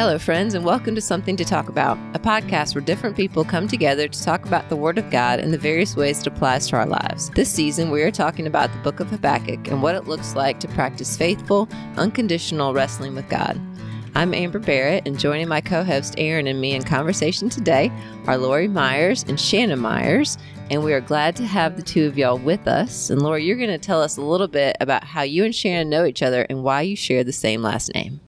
Hello, friends, and welcome to Something to Talk About, a podcast where different people come together to talk about the Word of God and the various ways it applies to our lives. This season, we are talking about the book of Habakkuk and what it looks like to practice faithful, unconditional wrestling with God. I'm Amber Barrett, and joining my co host Erin and me in conversation today are Laurie Myers and Shannon Myers. And we are glad to have the two of y'all with us. And Laurie, you're going to tell us a little bit about how you and Shannon know each other and why you share the same last name.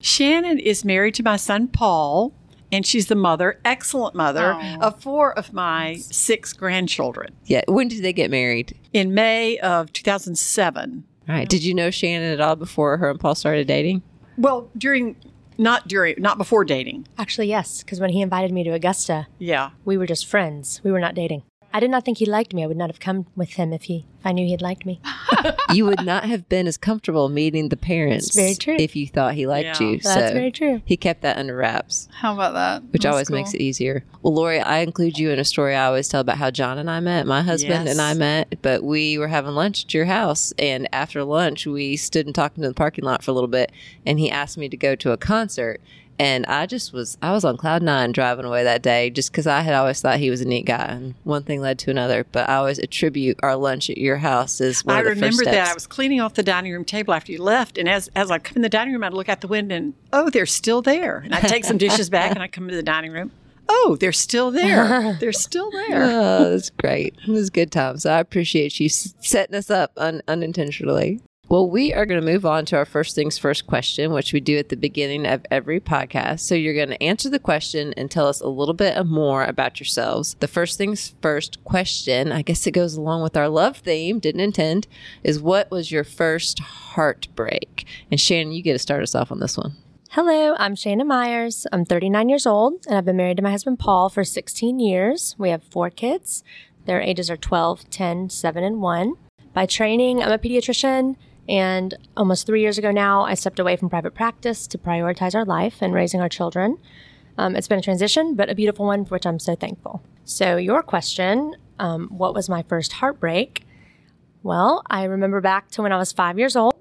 Shannon is married to my son Paul, and she's the mother, excellent mother, Aw. of four of my six grandchildren. Yeah, when did they get married? In May of 2007, All right. Did you know Shannon at all before her and Paul started dating? well, during not during not before dating, Actually, yes, because when he invited me to Augusta, yeah. we were just friends. We were not dating. I did not think he liked me. I would not have come with him if he if I knew he had liked me. you would not have been as comfortable meeting the parents That's very true. if you thought he liked Yeah. you. That's so very true. he kept that under wraps, How about that? which That's always cool. makes it easier. Well, Laurie, I include you in a story I always tell about how John and I met. My husband Yes. and I met, but we were having lunch at your house, and after lunch, we stood and talked in the parking lot for a little bit, and he asked me to go to a concert. And I just was, I was on cloud nine driving away that day just because I had always thought he was a neat guy. And one thing led to another. But I always attribute our lunch at your house as one I of the remember that. I was cleaning off the dining room table after you left, and as as I come in the dining room, I'd look out the window and oh, they're still there. And I'd take some dishes back, and I come into the dining room. Oh, they're still there. They're still oh, there. Oh, that's great. It was a good times. So I appreciate you setting us up un- unintentionally. Well, we are going to move on to our first things first question, which we do at the beginning of every podcast. So you're going to answer the question and tell us a little bit more about yourselves. The first things first question, I guess it goes along with our love theme, didn't intend, is what was your first heartbreak? And Shannon, you get to start us off on this one. Hello, I'm Shannon Myers. I'm 39 years old, and I've been married to my husband Paul for 16 years. We have four kids. Their ages are 12, 10, 7, and 1. By training, I'm a pediatrician, and almost three years ago now, I stepped away from private practice to prioritize our life and raising our children. Um, it's been a transition, but a beautiful one for which I'm so thankful. So, your question um, what was my first heartbreak? Well, I remember back to when I was five years old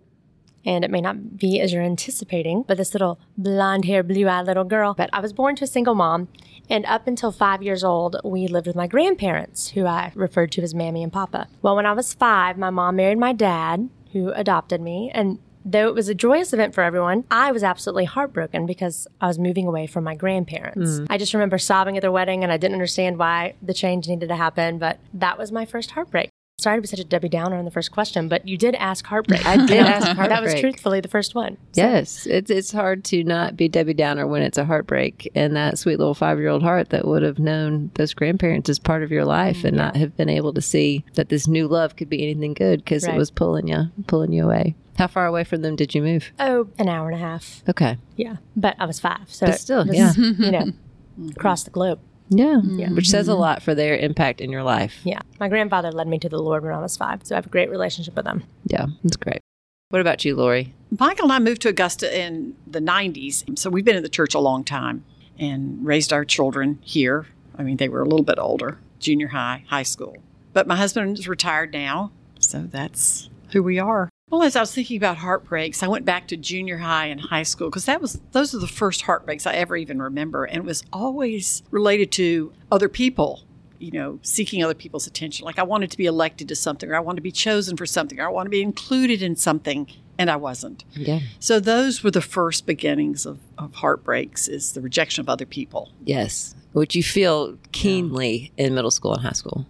and it may not be as you're anticipating, but this little blonde hair, blue eyed little girl. But I was born to a single mom, and up until five years old, we lived with my grandparents, who I referred to as Mammy and Papa. Well, when I was five, my mom married my dad, who adopted me, and Though it was a joyous event for everyone, I was absolutely heartbroken because I was moving away from my grandparents. Mm. I just remember sobbing at their wedding and I didn't understand why the change needed to happen, but that was my first heartbreak. Sorry to be such a Debbie Downer on the first question, but you did ask heartbreak. I did ask heartbreak. That was truthfully the first one. So- Yes, it's it's hard to not be Debbie Downer when it's a heartbreak, and that sweet little five year old heart that would have known those grandparents as part of your life, and mm-hmm. not have been able to see that this new love could be anything good because it was pulling you, pulling you away. How far away from them did you move? Oh, an hour and a half. Okay, Yeah, but I was five, so But still, was, yeah. you know, across the globe. Yeah, Yeah. which says a mm-hmm. lot for their impact in your life. Yeah, my grandfather led me to the Lord when I was five, so I have a great relationship with him. Yeah, that's great. What about you, Laurie? Michael and I moved to Augusta in the 90s, so we've been in the church a long time and raised our children here. I mean, they were a little bit older, junior high, high school. But my husband is retired now, so that's who we are. Well, as I was thinking about heartbreaks, I went back to junior high and high school because that was those are the first heartbreaks I ever even remember, and it was always related to other people. You know, seeking other people's attention. Like I wanted to be elected to something, or I wanted to be chosen for something, or I wanted to be included in something, and I wasn't. Yeah. So those were the first beginnings of, of heartbreaks is the rejection of other people. Yes, which you feel keenly in middle school and high school.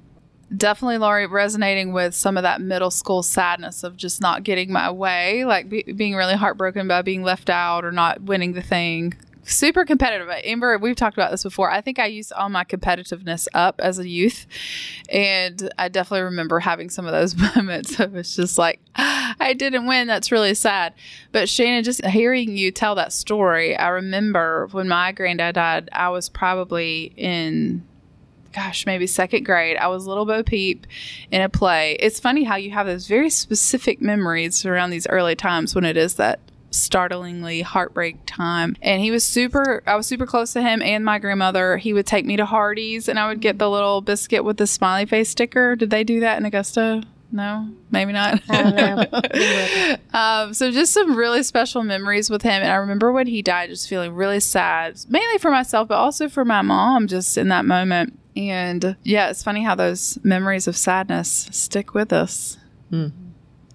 Definitely, Laurie, resonating with some of that middle school sadness of just not getting my way, like be, being really heartbroken by being left out or not winning the thing. Super competitive. Uh, Amber, we've talked about this before. I think I used all my competitiveness up as a youth. And I definitely remember having some of those moments of it's just like, ah, I didn't win. That's really sad. But Shannon, just hearing you tell that story, I remember when my granddad died, I was probably in gosh, maybe second grade. I was little Bo Peep in a play. It's funny how you have those very specific memories around these early times when it is that startlingly heartbreak time. And he was super, I was super close to him and my grandmother. He would take me to Hardee's and I would get the little biscuit with the smiley face sticker. Did they do that in Augusta? No, maybe not. I don't know. um, so just some really special memories with him. And I remember when he died, just feeling really sad, mainly for myself, but also for my mom, just in that moment. And yeah, it's funny how those memories of sadness stick with us. Hmm.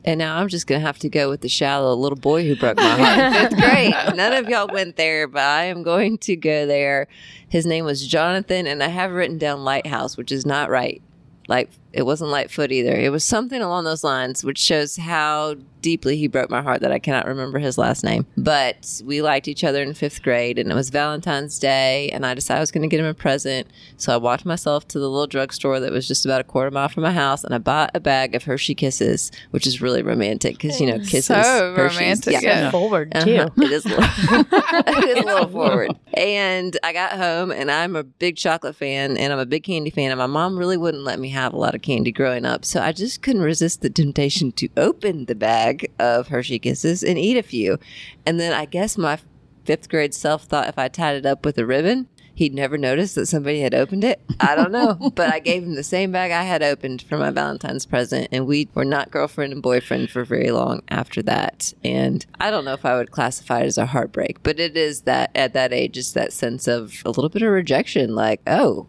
And now I'm just going to have to go with the shallow little boy who broke my heart in fifth grade. None of y'all went there, but I am going to go there. His name was Jonathan, and I have written down Lighthouse, which is not right. Like, it wasn't Lightfoot either. It was something along those lines, which shows how deeply he broke my heart that I cannot remember his last name. But we liked each other in fifth grade, and it was Valentine's Day, and I decided I was going to get him a present. So I walked myself to the little drugstore that was just about a quarter mile from my house, and I bought a bag of Hershey Kisses, which is really romantic because, you know, kisses. So Hershey's. romantic, yeah. Forward too. Uh-huh. It is a little, it is a little forward. And I got home, and I'm a big chocolate fan, and I'm a big candy fan, and my mom really wouldn't let me have a lot of candy growing up, so I just couldn't resist the temptation to open the bag of Hershey Kisses and eat a few. And then I guess my fifth grade self thought if I tied it up with a ribbon, he'd never noticed that somebody had opened it. I don't know, but I gave him the same bag I had opened for my Valentine's present, and we were not girlfriend and boyfriend for very long after that. And I don't know if I would classify it as a heartbreak, but it is that at that age, it's that sense of a little bit of rejection, like, oh,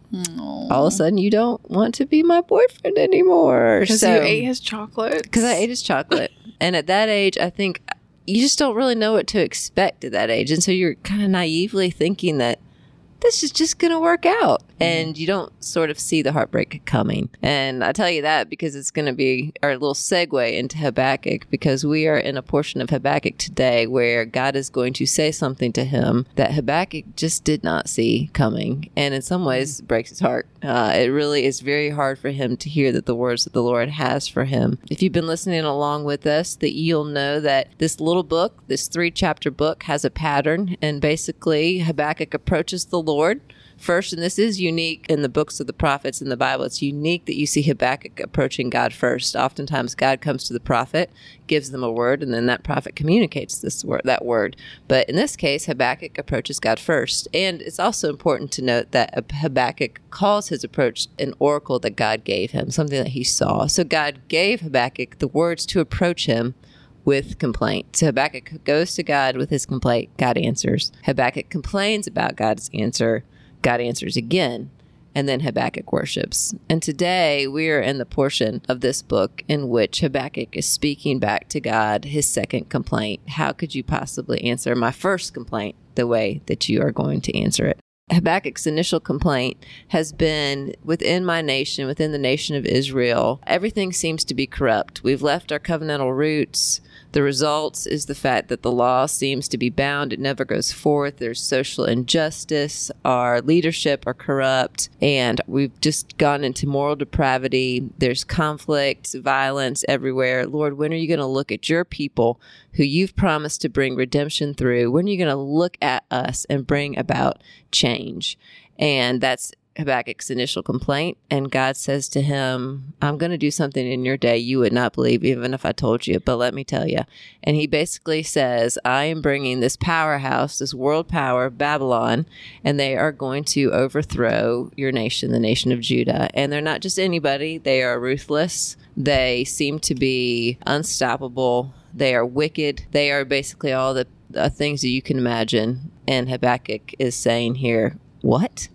all of a sudden you don't want to be my boyfriend anymore. Because So- you ate his chocolate. because I ate his chocolate. and at that age, I think you just don't really know what to expect at that age. And so you're kind of naively thinking that this is just going to work out. And you don't sort of see the heartbreak coming. And I tell you that because it's going to be our little segue into Habakkuk because we are in a portion of Habakkuk today where God is going to say something to him that Habakkuk just did not see coming. And in some ways, breaks his heart. Uh, it really is very hard for him to hear that the words that the Lord has for him. If you've been listening along with us, that you'll know that this little book, this three chapter book, has a pattern. And basically, Habakkuk approaches the Lord first, and this is unique in the books of the prophets in the Bible. It's unique that you see Habakkuk approaching God first. Oftentimes, God comes to the prophet, gives them a word, and then that prophet communicates this word, that word. But in this case, Habakkuk approaches God first, and it's also important to note that Habakkuk calls his approach an oracle that God gave him, something that he saw. So God gave Habakkuk the words to approach him with complaint. So Habakkuk goes to God with his complaint. God answers. Habakkuk complains about God's answer. God answers again. And then Habakkuk worships. And today we are in the portion of this book in which Habakkuk is speaking back to God his second complaint. How could you possibly answer my first complaint the way that you are going to answer it? Habakkuk's initial complaint has been within my nation, within the nation of Israel, everything seems to be corrupt. We've left our covenantal roots. The results is the fact that the law seems to be bound, it never goes forth. There's social injustice, our leadership are corrupt, and we've just gone into moral depravity. There's conflict, violence everywhere. Lord, when are you going to look at your people who you've promised to bring redemption through? When are you going to look at us and bring about change? And that's Habakkuk's initial complaint. And God says to him, I'm going to do something in your day you would not believe, even if I told you, but let me tell you. And he basically says, I am bringing this powerhouse, this world power, Babylon, and they are going to overthrow your nation, the nation of Judah. And they're not just anybody, they are ruthless. They seem to be unstoppable. They are wicked. They are basically all the uh, things that you can imagine. And Habakkuk is saying here, What?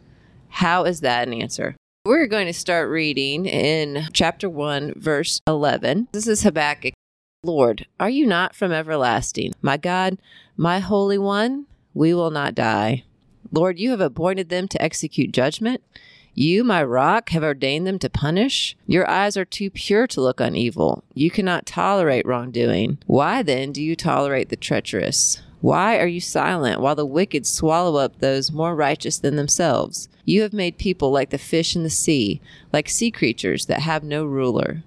How is that an answer? We're going to start reading in chapter 1, verse 11. This is Habakkuk. Lord, are you not from everlasting? My God, my Holy One, we will not die. Lord, you have appointed them to execute judgment. You, my rock, have ordained them to punish. Your eyes are too pure to look on evil. You cannot tolerate wrongdoing. Why then do you tolerate the treacherous? Why are you silent while the wicked swallow up those more righteous than themselves? You have made people like the fish in the sea, like sea creatures that have no ruler.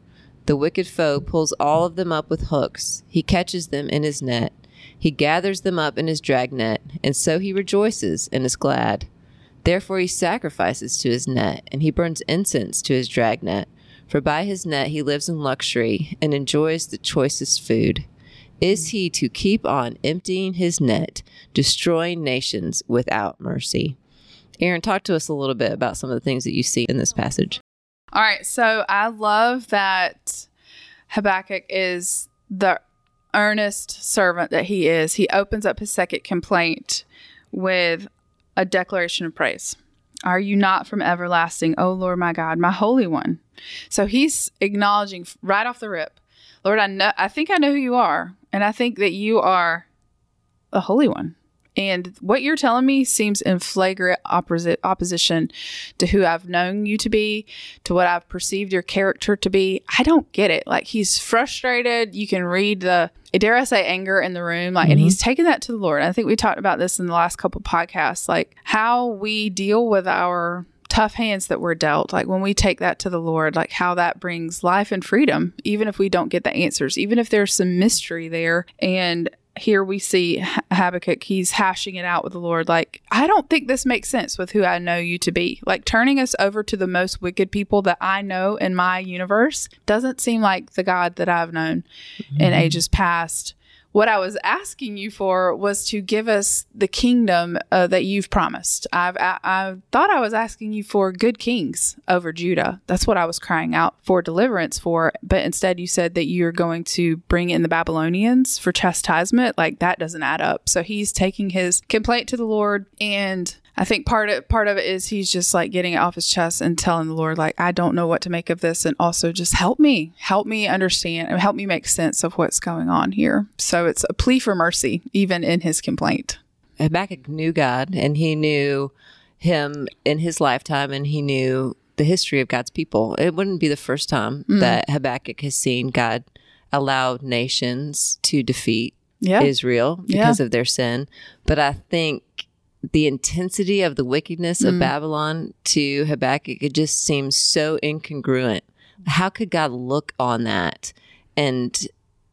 The wicked foe pulls all of them up with hooks. He catches them in his net. He gathers them up in his dragnet, and so he rejoices and is glad. Therefore he sacrifices to his net, and he burns incense to his dragnet. For by his net he lives in luxury and enjoys the choicest food. Is he to keep on emptying his net, destroying nations without mercy? Erin, talk to us a little bit about some of the things that you see in this passage. All right, so I love that Habakkuk is the earnest servant that he is. He opens up his second complaint with a declaration of praise. Are you not from everlasting, O Lord my God, my Holy One? So he's acknowledging right off the rip, Lord, I know I think I know who you are, and I think that you are the Holy One. And what you're telling me seems in flagrant opposite opposition to who I've known you to be, to what I've perceived your character to be. I don't get it. Like he's frustrated. You can read the dare I say anger in the room. Like, mm-hmm. and he's taken that to the Lord. I think we talked about this in the last couple podcasts, like how we deal with our tough hands that we're dealt, like when we take that to the Lord, like how that brings life and freedom, even if we don't get the answers, even if there's some mystery there. And here we see Habakkuk, he's hashing it out with the Lord. Like, I don't think this makes sense with who I know you to be. Like, turning us over to the most wicked people that I know in my universe doesn't seem like the God that I've known mm-hmm. in ages past what I was asking you for was to give us the kingdom uh, that you've promised. I've, I, I, thought I was asking you for good kings over Judah. That's what I was crying out for deliverance for. But instead, you said that you're going to bring in the Babylonians for chastisement. Like that doesn't add up. So he's taking his complaint to the Lord and I think part of part of it is he's just like getting it off his chest and telling the Lord like I don't know what to make of this and also just help me help me understand and help me make sense of what's going on here. So it's a plea for mercy even in his complaint. Habakkuk knew God and he knew him in his lifetime and he knew the history of God's people. It wouldn't be the first time mm. that Habakkuk has seen God allow nations to defeat yeah. Israel because yeah. of their sin. But I think the intensity of the wickedness of mm. Babylon to Habakkuk, it just seems so incongruent. How could God look on that and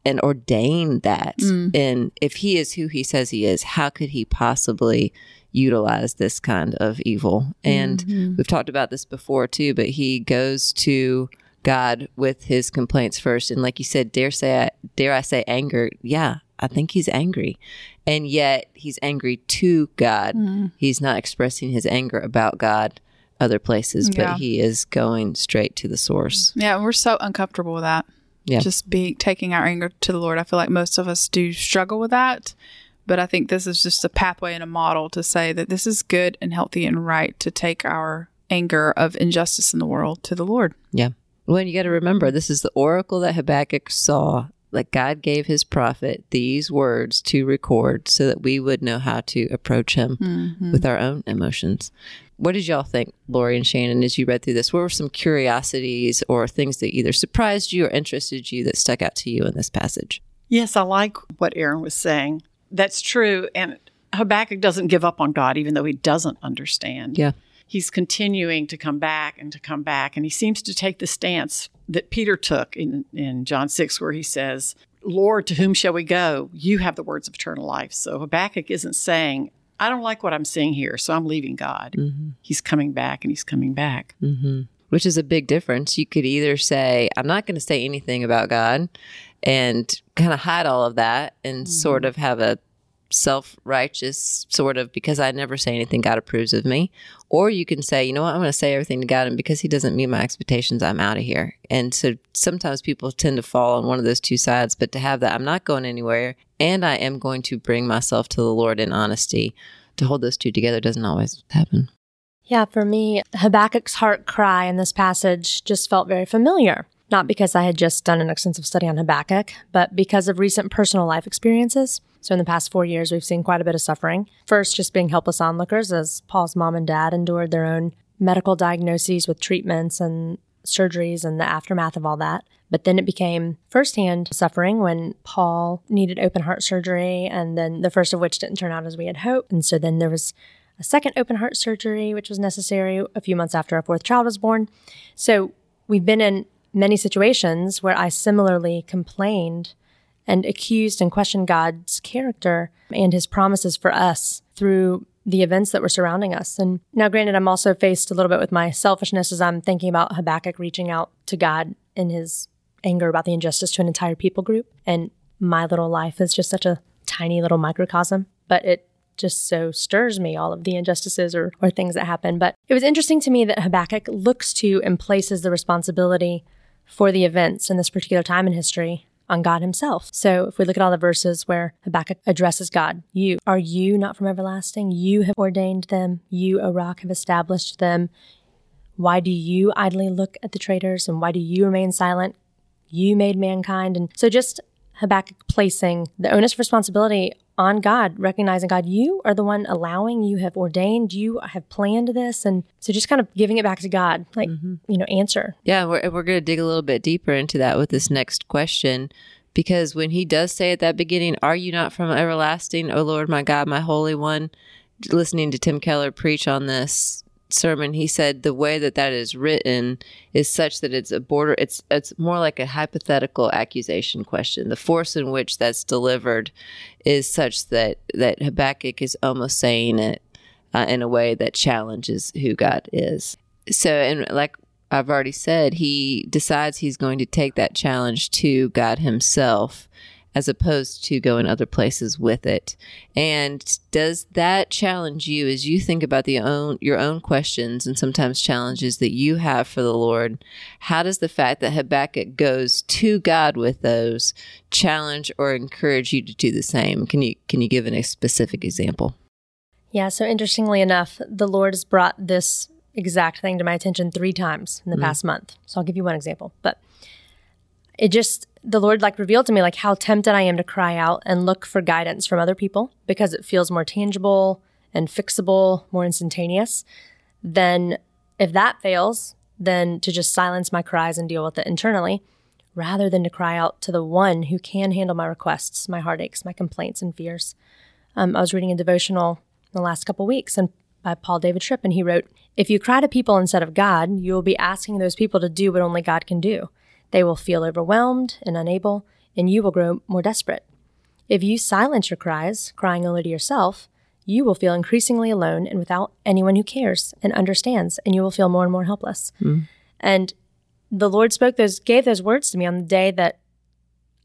and ordain that? Mm. And if he is who he says he is, how could he possibly utilize this kind of evil? And mm-hmm. we've talked about this before too, but he goes to God with his complaints first. And like you said, dare say I, dare I say anger? Yeah, I think he's angry. And yet he's angry to God. Mm. He's not expressing his anger about God other places, yeah. but he is going straight to the source. Yeah, we're so uncomfortable with that. Yeah. Just be taking our anger to the Lord. I feel like most of us do struggle with that. But I think this is just a pathway and a model to say that this is good and healthy and right to take our anger of injustice in the world to the Lord. Yeah. Well, you got to remember, this is the oracle that Habakkuk saw like God gave his prophet these words to record so that we would know how to approach him mm-hmm. with our own emotions. What did y'all think, Laurie and Shannon, as you read through this? What were some curiosities or things that either surprised you or interested you that stuck out to you in this passage? Yes, I like what Erin was saying. That's true. And Habakkuk doesn't give up on God, even though he doesn't understand. Yeah he's continuing to come back and to come back. And he seems to take the stance that Peter took in, in John 6, where he says, Lord, to whom shall we go? You have the words of eternal life. So Habakkuk isn't saying, I don't like what I'm seeing here, so I'm leaving God. Mm-hmm. He's coming back and he's coming back. Mm-hmm. Which is a big difference. You could either say, I'm not going to say anything about God and kind of hide all of that and mm-hmm. sort of have a self righteous sort of because I never say anything God approves of me. Or you can say, you know what, I'm going to say everything to God, and because He doesn't meet my expectations, I'm out of here. And so sometimes people tend to fall on one of those two sides, but to have that, I'm not going anywhere, and I am going to bring myself to the Lord in honesty, to hold those two together doesn't always happen. Yeah, for me, Habakkuk's heart cry in this passage just felt very familiar not because I had just done an extensive study on Habakkuk, but because of recent personal life experiences. So, in the past four years, we've seen quite a bit of suffering. First, just being helpless onlookers as Paul's mom and dad endured their own medical diagnoses with treatments and surgeries and the aftermath of all that. But then it became firsthand suffering when Paul needed open heart surgery, and then the first of which didn't turn out as we had hoped. And so then there was a second open heart surgery, which was necessary a few months after our fourth child was born. So we've been in many situations where I similarly complained and accused and questioned God's character and his promises for us through the events that were surrounding us. And now, granted, I'm also faced a little bit with my selfishness as I'm thinking about Habakkuk reaching out to God in his anger about the injustice to an entire people group. And my little life is just such a tiny little microcosm, but it just so stirs me, all of the injustices or, or things that happen. But it was interesting to me that Habakkuk looks to and places the responsibility for the events in this particular time in history on God Himself. So if we look at all the verses where Habakkuk addresses God, you, are you not from everlasting? You have ordained them. You, O rock, have established them. Why do you idly look at the traitors and why do you remain silent? You made mankind. And so just Habakkuk placing the onus of responsibility on God, recognizing God, you are the one allowing, you have ordained, you have planned this. And so just kind of giving it back to God, like, mm-hmm. you know, answer. Yeah, we're, we're going to dig a little bit deeper into that with this next question. Because when he does say at that beginning, Are you not from everlasting, O Lord, my God, my Holy One? Listening to Tim Keller preach on this sermon, he said the way that that is written is such that it's a border. It's it's more like a hypothetical accusation question. The force in which that's delivered is such that that Habakkuk is almost saying it uh, in a way that challenges who God is. So, and like I've already said, he decides he's going to take that challenge to God Himself as opposed to going other places with it. And does that challenge you as you think about the own your own questions and sometimes challenges that you have for the Lord? How does the fact that Habakkuk goes to God with those challenge or encourage you to do the same? Can you can you give an, a specific example? Yeah, so interestingly enough, the Lord has brought this exact thing to my attention three times in the mm past month. So I'll give you one example. But it just the Lord like revealed to me like how tempted I am to cry out and look for guidance from other people because it feels more tangible and fixable, more instantaneous. Then if that fails, then to just silence my cries and deal with it internally rather than to cry out to the one who can handle my requests, my heartaches, my complaints and fears. Um, I was reading a devotional the last couple weeks and by Paul David Tripp and he wrote, "If you cry to people instead of God, you will be asking those people to do what only God can do." They will feel overwhelmed and unable, and you will grow more desperate. If you silence your cries, crying only to yourself, you will feel increasingly alone and without anyone who cares and understands, and you will feel more and more helpless. Mm. And the Lord spoke those, gave those words to me on the day that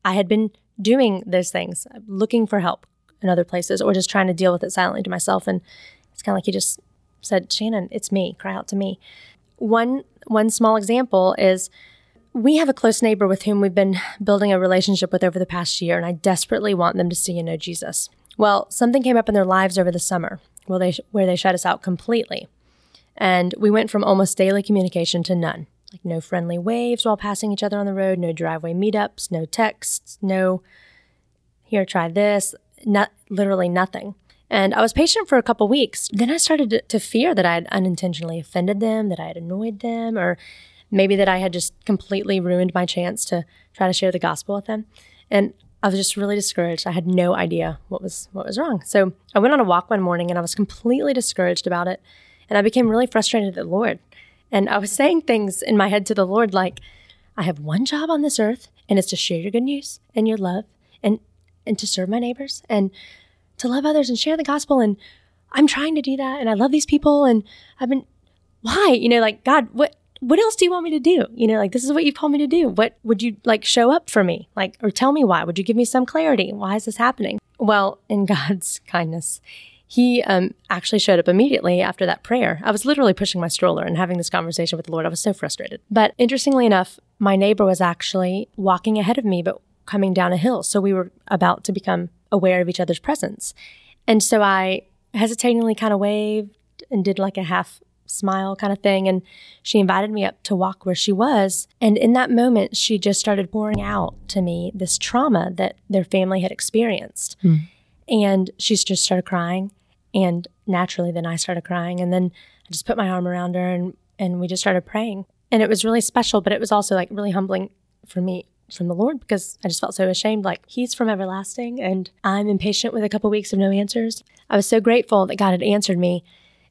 I had been doing those things, looking for help in other places, or just trying to deal with it silently to myself. And it's kind of like He just said, "Shannon, it's me. Cry out to me." One one small example is we have a close neighbor with whom we've been building a relationship with over the past year, and I desperately want them to see and know Jesus. Well, something came up in their lives over the summer where they, where they shut us out completely. And we went from almost daily communication to none. Like no friendly waves while passing each other on the road, no driveway meetups, no texts, no here, try this, not literally nothing. And I was patient for a couple weeks. Then I started to, to fear that I had unintentionally offended them, that I had annoyed them, or maybe that I had just completely ruined my chance to try to share the gospel with them. And I was just really discouraged. I had no idea what was what was wrong. So I went on a walk one morning and I was completely discouraged about it. And I became really frustrated at the Lord. And I was saying things in my head to the Lord like, I have one job on this earth, and it's to share your good news and your love and and to serve my neighbors and to love others and share the gospel. And I'm trying to do that. And I love these people. And I've been why? You know, like, God, what what else do you want me to do? You know, like this is what you've called me to do. What would you like show up for me? Like, or tell me why? Would you give me some clarity? Why is this happening? Well, in God's kindness, he um, actually showed up immediately after that prayer. I was literally pushing my stroller and having this conversation with the Lord. I was so frustrated. But interestingly enough, my neighbor was actually walking ahead of me, but coming down a hill. So we were about to become aware of each other's presence. And so I hesitatingly kind of waved and did like a half smile kind of thing. And she invited me up to walk where she was. And in that moment, she just started pouring out to me this trauma that their family had experienced. Mm. And she just started crying. And naturally, then I started crying. And then I just put my arm around her and, and we just started praying. And it was really special, but it was also like really humbling for me from the Lord because I just felt so ashamed. Like, He's from everlasting, and I'm impatient with a couple weeks of no answers. I was so grateful that God had answered me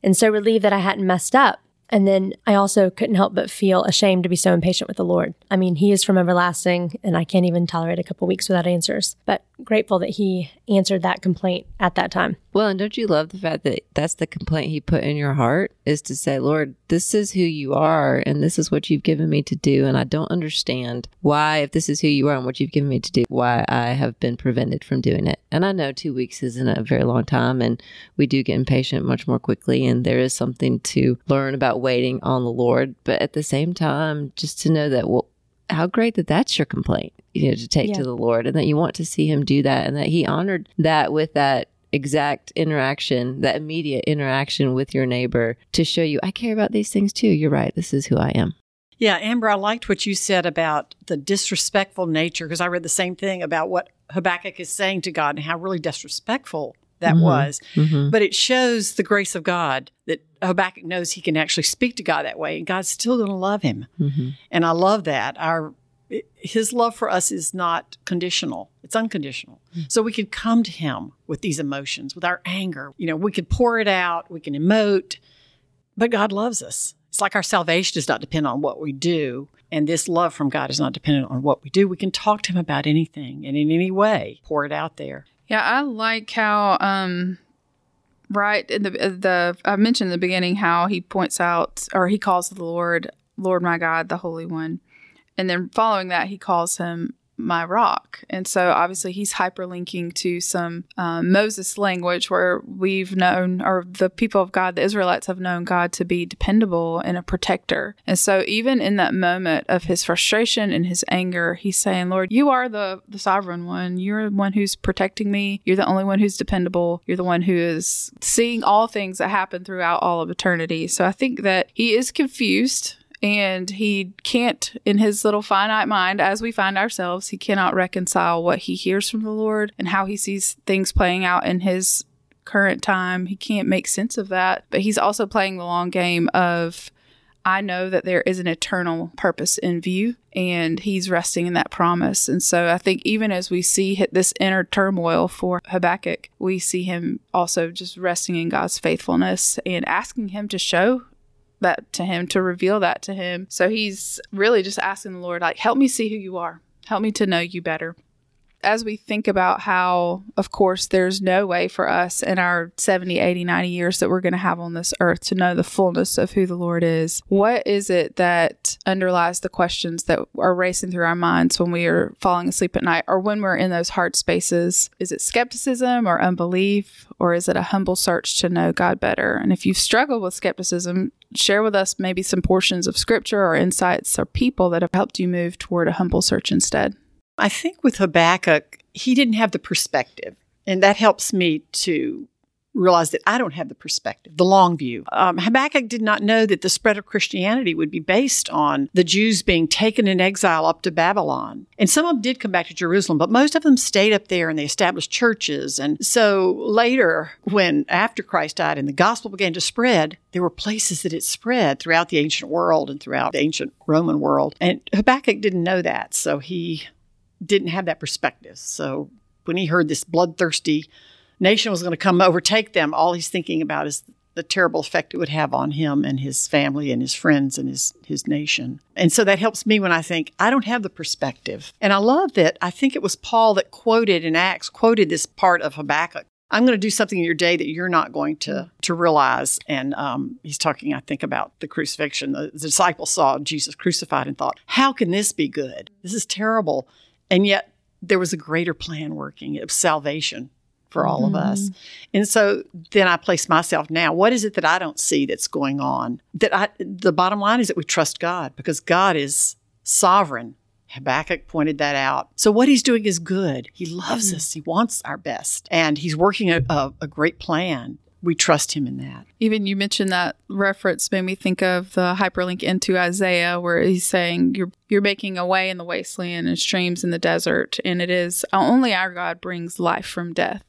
and so relieved that I hadn't messed up. And then I also couldn't help but feel ashamed to be so impatient with the Lord. I mean, He is from everlasting, and I can't even tolerate a couple weeks without answers. But grateful that He answered that complaint at that time. Well, and don't you love the fact that that's the complaint He put in your heart is to say, Lord, this is who you are, and this is what you've given me to do. And I don't understand why, if this is who you are and what you've given me to do, why I have been prevented from doing it. And I know two weeks isn't a very long time, and we do get impatient much more quickly. And there is something to learn about waiting on the Lord. But at the same time, just to know that well, how great that that's your complaint, you know, to take Yeah. to the Lord and that you want to see him do that and that he honored that with that exact interaction, that immediate interaction with your neighbor to show you, I care about these things too. You're right. This is who I am. Yeah, Amber, I liked what you said about the disrespectful nature because I read the same thing about what Habakkuk is saying to God and how really disrespectful that Mhm. was. Mm-hmm. But it shows the grace of God that Habakkuk knows he can actually speak to God that way and God's still going to love him. Mm-hmm. And I love that. Our his love for us is not conditional. It's unconditional. So we can come to him with these emotions, with our anger. You know, we can pour it out, we can emote, but God loves us. It's like our salvation does not depend on what we do, and this love from God is not dependent on what we do. We can talk to him about anything and in any way, pour it out there. Yeah, I like how um right in the the I mentioned in the beginning how he points out or he calls the Lord Lord my God, the Holy One. And then following that he calls him my rock. And so obviously he's hyperlinking to some um, Moses language where we've known, or the people of God, the Israelites have known God to be dependable and a protector. And so even in that moment of his frustration and his anger, he's saying, Lord, you are the, the sovereign one. You're the one who's protecting me. You're the only one who's dependable. You're the one who is seeing all things that happen throughout all of eternity. So I think that he is confused and he can't in his little finite mind as we find ourselves he cannot reconcile what he hears from the lord and how he sees things playing out in his current time he can't make sense of that but he's also playing the long game of I know that there is an eternal purpose in view, and he's resting in that promise. And so I think even as we see this inner turmoil for Habakkuk, we see him also just resting in God's faithfulness and asking him to show that to him, to reveal that to him. So he's really just asking the Lord, like, help me see who you are, help me to know you better as we think about how, of course, there's no way for us in our 70, 80, 90 years that we're going to have on this earth to know the fullness of who the Lord is, what is it that underlies the questions that are racing through our minds when we are falling asleep at night or when we're in those hard spaces? Is it skepticism or unbelief, or is it a humble search to know God better? And if you've struggled with skepticism, share with us maybe some portions of scripture or insights or people that have helped you move toward a humble search instead. I think with Habakkuk, he didn't have the perspective. And that helps me to realize that I don't have the perspective, the long view. Um, Habakkuk did not know that the spread of Christianity would be based on the Jews being taken in exile up to Babylon. And some of them did come back to Jerusalem, but most of them stayed up there and they established churches. And so later, when after Christ died and the gospel began to spread, there were places that it spread throughout the ancient world and throughout the ancient Roman world. And Habakkuk didn't know that. So he didn't have that perspective. So when he heard this bloodthirsty nation was going to come overtake them, all he's thinking about is the terrible effect it would have on him and his family and his friends and his his nation. And so that helps me when I think I don't have the perspective. And I love that I think it was Paul that quoted in Acts quoted this part of Habakkuk. I'm going to do something in your day that you're not going to to realize. And um, he's talking, I think, about the crucifixion. The, the disciples saw Jesus crucified and thought, "How can this be good? This is terrible." And yet there was a greater plan working of salvation for all of us. Mm-hmm. And so then I place myself now, what is it that I don't see that's going on? That I the bottom line is that we trust God because God is sovereign. Habakkuk pointed that out. So what he's doing is good. He loves mm-hmm. us. He wants our best. And he's working a, a, a great plan. We trust him in that. Even you mentioned that reference made me think of the hyperlink into Isaiah where he's saying you're you're making a way in the wasteland and streams in the desert and it is only our God brings life from death.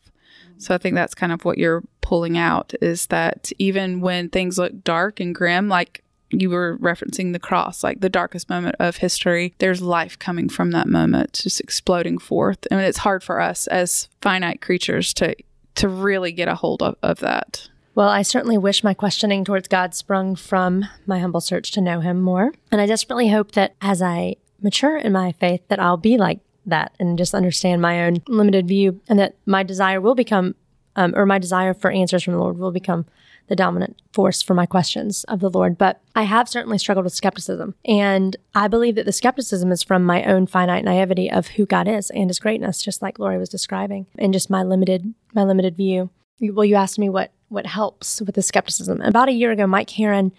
So I think that's kind of what you're pulling out is that even when things look dark and grim like you were referencing the cross, like the darkest moment of history, there's life coming from that moment, just exploding forth. I mean, it's hard for us as finite creatures to to really get a hold of, of that. Well, I certainly wish my questioning towards God sprung from my humble search to know Him more. And I desperately hope that as I mature in my faith, that I'll be like that and just understand my own limited view, and that my desire will become, um, or my desire for answers from the Lord will become the dominant force for my questions of the Lord. But I have certainly struggled with skepticism. And I believe that the skepticism is from my own finite naivety of who God is and his greatness, just like Laurie was describing, and just my limited my limited view. Well, you asked me what what helps with the skepticism. About a year ago, Mike Heron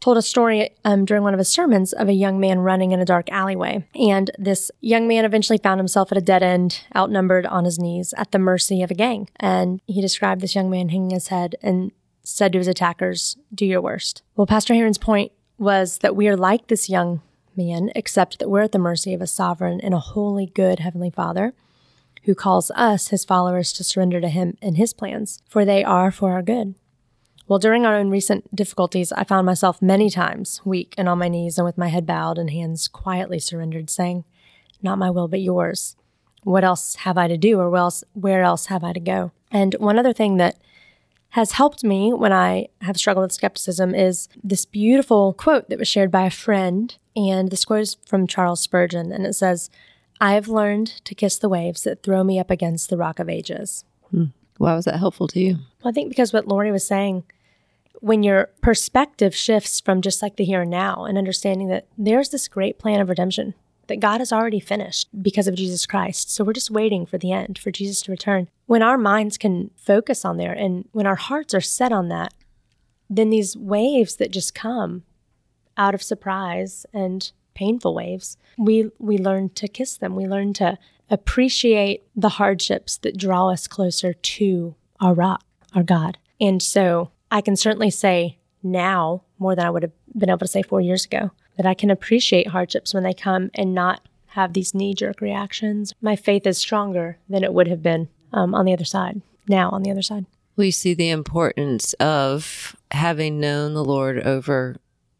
told a story um, during one of his sermons of a young man running in a dark alleyway. And this young man eventually found himself at a dead end, outnumbered on his knees, at the mercy of a gang. And he described this young man hanging his head and said to his attackers, Do your worst. Well, Pastor Heron's point was that we are like this young man, except that we're at the mercy of a sovereign and a holy, good Heavenly Father who calls us, his followers, to surrender to him and his plans, for they are for our good. Well, during our own recent difficulties, I found myself many times weak and on my knees and with my head bowed and hands quietly surrendered, saying, Not my will, but yours. What else have I to do, or else, where else have I to go? And one other thing that has helped me when I have struggled with skepticism is this beautiful quote that was shared by a friend. And this quote is from Charles Spurgeon, and it says, I have learned to kiss the waves that throw me up against the rock of ages. Hmm. Why was that helpful to you? Well, I think because what Laurie was saying, when your perspective shifts from just like the here and now and understanding that there's this great plan of redemption that God has already finished because of Jesus Christ. So we're just waiting for the end, for Jesus to return. When our minds can focus on there and when our hearts are set on that, then these waves that just come out of surprise and painful waves, we we learn to kiss them. We learn to appreciate the hardships that draw us closer to our rock, our God. And so I can certainly say now, more than I would have been able to say four years ago, that I can appreciate hardships when they come and not have these knee jerk reactions. My faith is stronger than it would have been um, on the other side, now on the other side. We see the importance of having known the Lord over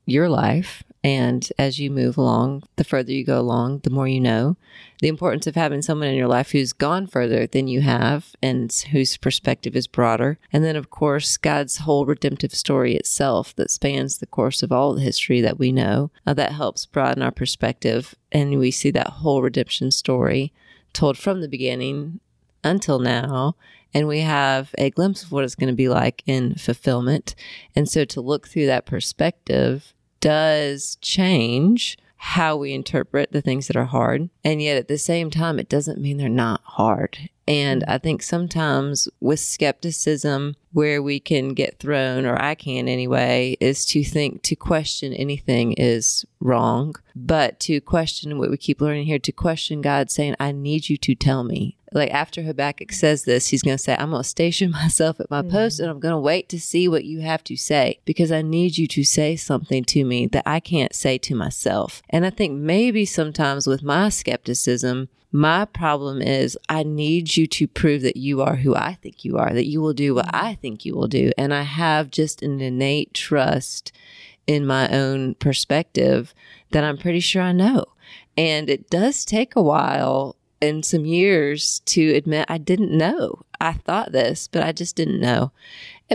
your life and as you move along, the further you go along, the more you know. The importance of having someone in your life who's gone further than you have and whose perspective is broader. And then, of course, God's whole redemptive story itself that spans the course of all the history that we know. Uh, that helps broaden our perspective. And we see that whole redemption story told from the beginning until now and we have a glimpse of what it's going to be like in fulfillment. And so to look through that perspective does change how we interpret the things that are hard. And yet at the same time, it doesn't mean they're not hard. And I think sometimes with skepticism, where we can get thrown, or I can anyway, is to think to question anything is wrong. But to question what we keep learning here, to question God saying, I need you to tell me like after Habakkuk says this, he's going to say, I'm going to station myself at my mm-hmm. post and I'm going to wait to see what you have to say because I need you to say something to me that I can't say to myself. And I think maybe sometimes with my skepticism, my problem is I need you to prove that you are who I think you are, that you will do what mm-hmm. I think you will do. And I have just an innate trust in my own perspective that I'm pretty sure I know. And it does take a while in some years to admit I didn't know. I thought this, but I just didn't know.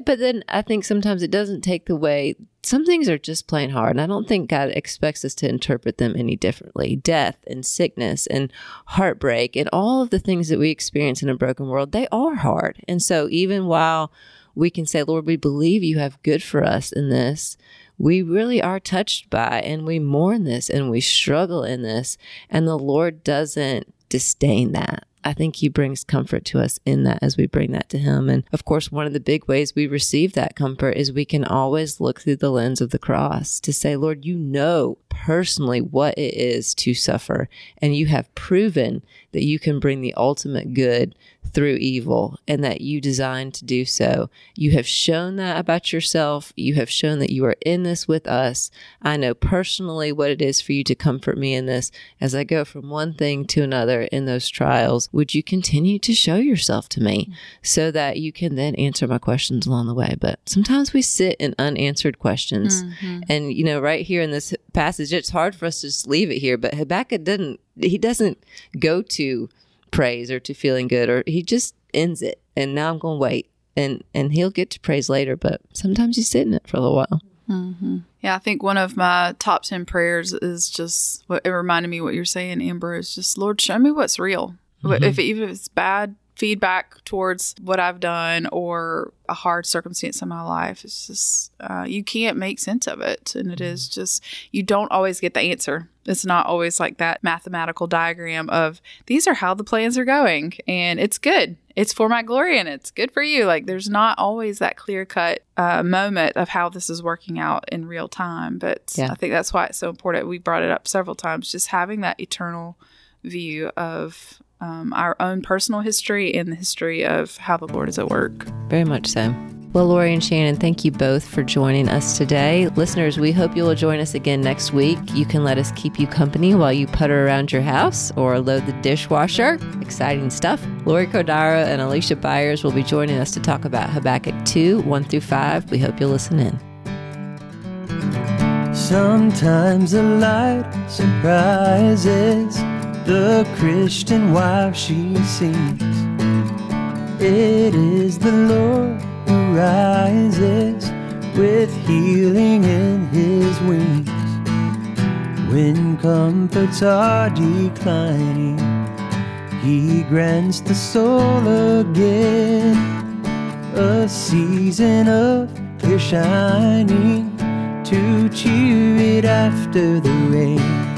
But then I think sometimes it doesn't take the way some things are just plain hard. And I don't think God expects us to interpret them any differently. Death and sickness and heartbreak and all of the things that we experience in a broken world, they are hard. And so even while we can say, Lord, we believe you have good for us in this, we really are touched by and we mourn this and we struggle in this. And the Lord doesn't disdain that. I think he brings comfort to us in that as we bring that to him. And of course, one of the big ways we receive that comfort is we can always look through the lens of the cross to say, Lord, you know personally what it is to suffer. And you have proven that you can bring the ultimate good through evil and that you designed to do so. You have shown that about yourself. You have shown that you are in this with us. I know personally what it is for you to comfort me in this as I go from one thing to another in those trials. Would you continue to show yourself to me so that you can then answer my questions along the way? But sometimes we sit in unanswered questions. Mm-hmm. And, you know, right here in this passage, it's hard for us to just leave it here, but Habakkuk didn't, he doesn't go to praise or to feeling good or he just ends it and now i'm going to wait and and he'll get to praise later but sometimes you sit in it for a little while mm-hmm. yeah i think one of my top 10 prayers is just what it reminded me what you're saying amber is just lord show me what's real mm-hmm. if, even if it's bad feedback towards what I've done or a hard circumstance in my life. It's just, uh, you can't make sense of it. And it is just, you don't always get the answer. It's not always like that mathematical diagram of these are how the plans are going and it's good. It's for my glory and it's good for you. Like there's not always that clear cut uh, moment of how this is working out in real time. But Yeah. I think that's why it's so important. We brought it up several times, just having that eternal view of um, our own personal history and the history of how the Lord is at work. Very much so. Well, Laurie and Shannon, thank you both for joining us today. Listeners, we hope you will join us again next week. You can let us keep you company while you putter around your house or load the dishwasher. Exciting stuff. Lori Cordaro and Alicia Byers will be joining us to talk about Habakkuk 2 1 through 5. We hope you'll listen in. Sometimes the light surprises the Christian wife she sees. It is the Lord who rises with healing in his wings. When comforts are declining, he grants the soul again a season of clear shining to cheer it after the rain.